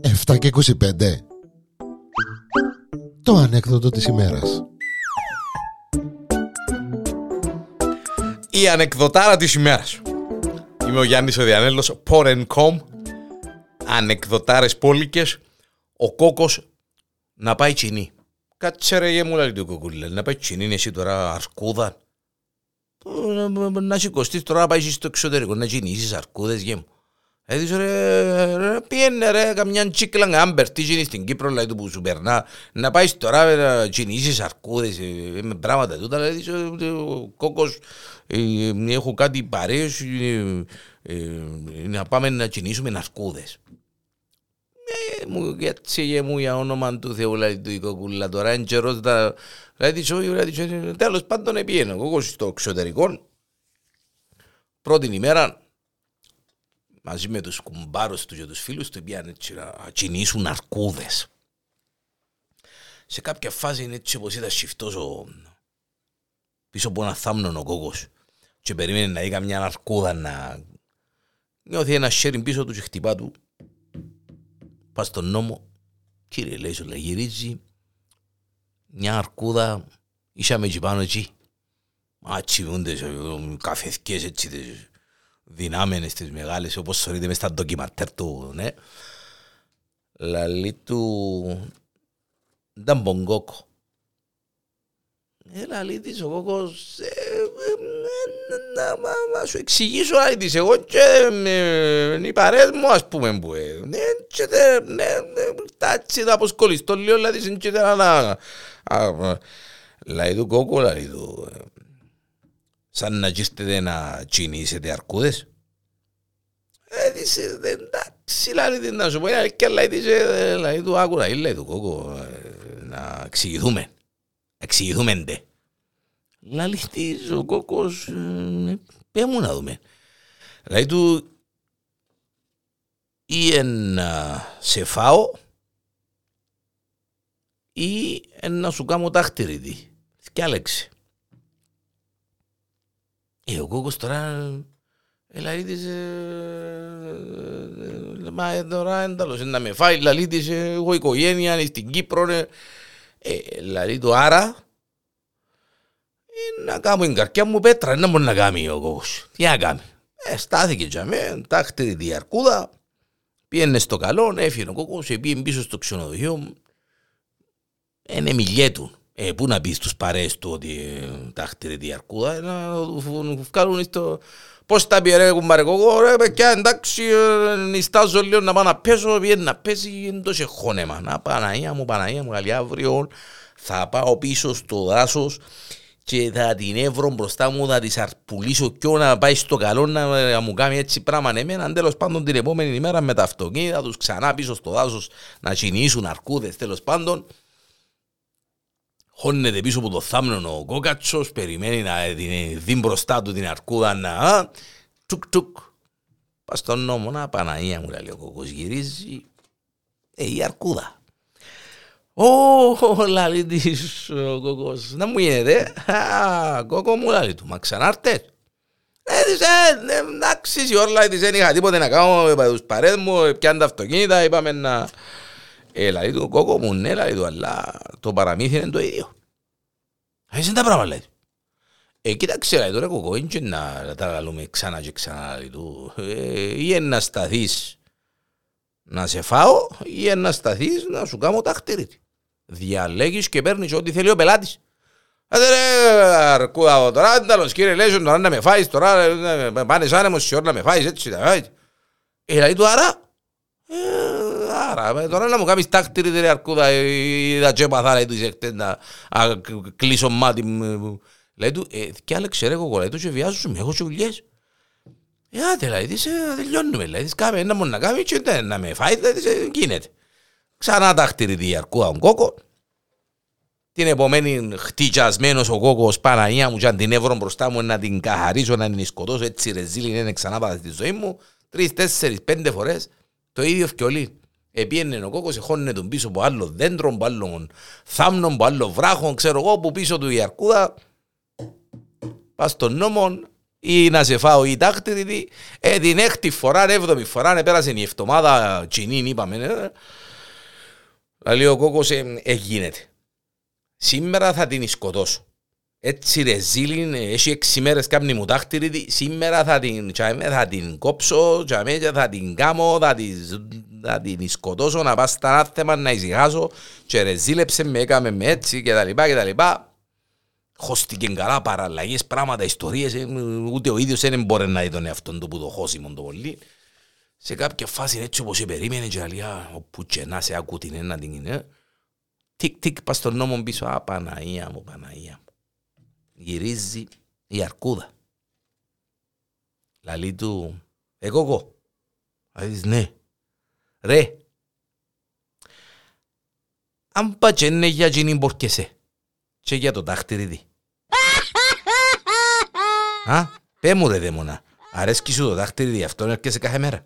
Εφτά και 25 Το ανέκδοτο της ημέρας. Η ανεκδοτάρα της ημέρας. Είμαι ο Γιάννης ο Διανέλος Porn.com Ανεκδοτάρες πόλικες. Ο κόκος να πάει τσινή Κάτσε ρε γε μου λέει του κοκούλε Να πάει τσινή είναι εσύ τώρα αρκούδα Να σηκωστείς τώρα να πάεις στο εξωτερικό Να τσινήσεις αρκούδες γε μου. Έτσι ρε, ρε πιένε ρε καμιά τσίκλα άμπερ Τι τσινείς στην Κύπρο λέει του που σου περνά. Να πάεις τώρα να τσινήσεις αρκούδες ε, Με πράγματα τούτα λέει ο κόκος ε, Έχω κάτι παρέες ε, να πάμε να τσινήσουμε αρκούδες. ε, μου έτσι και μου για όνομα του Θεού λέει του οικοκούλα τώρα είναι καιρός τα... Δηλαδή, τέλος πάντων επίενω. Εγώ στο εξωτερικό πρώτη ημέρα μαζί με τους κουμπάρους του και τους φίλους του πήγαν έτσι να κινήσουν αρκούδες. Σε κάποια φάση είναι έτσι όπως ήταν σιφτός ο... πίσω από ένα θάμνο ο κόκος και περίμενε να δει καμιά αρκούδα να νιώθει ένα σέρι πίσω του και χτυπά του πας στον νόμο, κύριε λέει σου λέει γυρίζει μια αρκούδα, είσαμε εκεί πάνω εκεί. Μα τσιβούνται καφεθκές έτσι τις δυνάμενες τις μεγάλες όπως θεωρείται μες στα ντοκιματέρ του, ναι. Λαλή του ήταν πογκόκο. Έλα λέει της ο κόκος ε, να σου εξηγήσω άλλη της εγώ και οι παρέες μου ας πούμε που ναι και ναι τάτσι να αποσκολιστώ λίγο δηλαδή είναι να λέει του κόκο λέει του σαν να γίστετε να τσινήσετε αρκούδες. Έδισε εντάξει λέει να σου πω είναι και λέει του άκουρα λέει του κόκο να εξηγηθούμε. Εξηγηθούμε ντε Λάλη της ο κόκκος, ε, πέ μου να δούμε. Λέει του, ή εν σε φάω ή εν να σου κάνω τάχτηρητη. Θυκιάλεξε. Ε, ο κόκκος τώρα Λαλή της, μα τώρα ένταλος να με φάει, λαλή της, εγώ οικογένεια, στην Κύπρο, λαλή του άρα, να κάνω την καρκιά μου πέτρα, να μπορεί να κάνει ο κόκκος. Τι να κάνει. Ε, στάθηκε για μέ, τάχτη τη αρκούδα, πήγαινε στο καλό, έφυγε ο κόκκος, πήγαινε πίσω στο ξενοδοχείο, είναι μιλιέτου. Ε, πού να πεις στους παρέες του ότι ε, τάχτη τη αρκούδα, να βγάλουν στο... Πώς τα πει ρε κουμπάρε κόκκο, ρε παιδιά εντάξει, ε, νιστάζω λίγο να πάω να πέσω, πήγαινε να πέσει, είναι τόσο χώνεμα. Να Παναγία μου, Παναγία μου, καλή αύριο, θα πάω πίσω στο δάσος και θα την έβρω μπροστά μου, θα της αρπουλήσω και να πάει στο καλό να μου κάνει έτσι πράγμα εμένα. Τέλος πάντων την επόμενη ημέρα με τα αυτοκίνητα τους ξανά πίσω στο δάσος να κινήσουν αρκούδες τέλος πάντων. Χώνεται πίσω από το θάμνο ο κόκατσος, περιμένει να δει μπροστά του την αρκούδα να... Τσουκ τσουκ. Πας στον νόμο, να Παναγία μου λέει ο κόκος γυρίζει. Ε, η αρκούδα. Ω, λαλή της ο κόκος, να μου γίνεται, κόκο μου λαλή του, μα ξανάρτες. Ε, της, ε, εντάξει, η όρλα της, δεν είχα τίποτε να κάνω, είπα τους παρέες μου, πιάνε τα αυτοκίνητα, είπαμε να... Ε, λαλή του, κόκο μου, ναι, λαλή του, αλλά το παραμύθι είναι το ίδιο. Έτσι είναι τα πράγματα, λέει. Ε, κοίταξε, λέει, τώρα κόκο, είναι και να τα καλούμε ξανά και ξανά, λαλή του. Ε, ή να σταθείς να σε φάω ή να σταθείς να σου κάνω τα χτυρίτη. Διαλέγεις και παίρνεις ό,τι θέλει ο πελάτης. Άντε ρε αρκούδα τώρα, τέλος κύριε Λέζον τώρα να με φάεις τώρα, πάνε σαν άνεμος σε ώρα να με φάεις έτσι. Ε, λέει του άρα, ε, άρα τώρα να μου κάνεις τάκτηρη ρε αρκούδα ή τα τσέπα θα λέει τους ζεκτές να κλείσω μάτι μου. Λέει του, ε, κι άλλαξε ρε κοκο, λέει του και βιάζω, έχω και ουλιές. Ε, άτε, λέει της, τελειώνουμε, λέει της, κάμε ένα μόνο να κάνει και να με φάει, λέει της, γίνεται. Ξανά τα χτυριδί αρκούδα ο κόκο. Την επομένη χτυκιασμένος ο κόκος Παναγία μου και αν την έβρω μπροστά μου να την καθαρίσω, να την σκοτώσω έτσι ρεζίλη είναι ξανά πάτα στη ζωή μου. Τρεις, τέσσερις, πέντε φορές το ίδιο φκιολί. Επίενε ο κόκος, εχώνε τον πίσω από άλλο δέντρο, από άλλο θάμνο, από άλλο βράχο, ξέρω εγώ, που πίσω του η αρκούδα. Πας στον νόμο, ή να σε φάω η δάχτυλη, ε, την έκτη φορά, έβδομη φορά, ε, πέρασε η εβδομάδα τσινήν, είπαμε. Ε, λέει ο κόκκος, ε, ε, γίνεται. Σήμερα θα την σκοτώσω. Έτσι ρε ζήλιν, έχει έξι μέρες κάμνη μου δάχτυλη, σήμερα θα την, θα την κόψω, θα την κάμω, θα την, θα την σκοτώσω, να πάω στα άθεμα, να ησυχάσω και ρε ζήλεψε με, έκαμε με έτσι και τα λοιπά και τα λοιπά χώστηκε καλά παραλλαγές, πράγματα, ιστορίες, ε, ούτε ο ίδιος δεν μπορεί να δει τον εαυτόν του που το χώσιμο το πολύ. Σε κάποια φάση έτσι όπως περίμενε και αλία, όπου και να σε άκου την ένα την είναι, τικ τικ πας στον νόμο πίσω, α Παναία μου, Παναία μου. Γυρίζει η αρκούδα. Λαλή του, εγώ εγώ. Λαλής ναι. Ρε. Αν πατσένε για γίνει μπορκεσέ και για το δάχτυριδι. Α, πέ μου ρε δαίμονα. Αρέσκει σου το δάχτυρι αυτό έρχεσαι κάθε μέρα.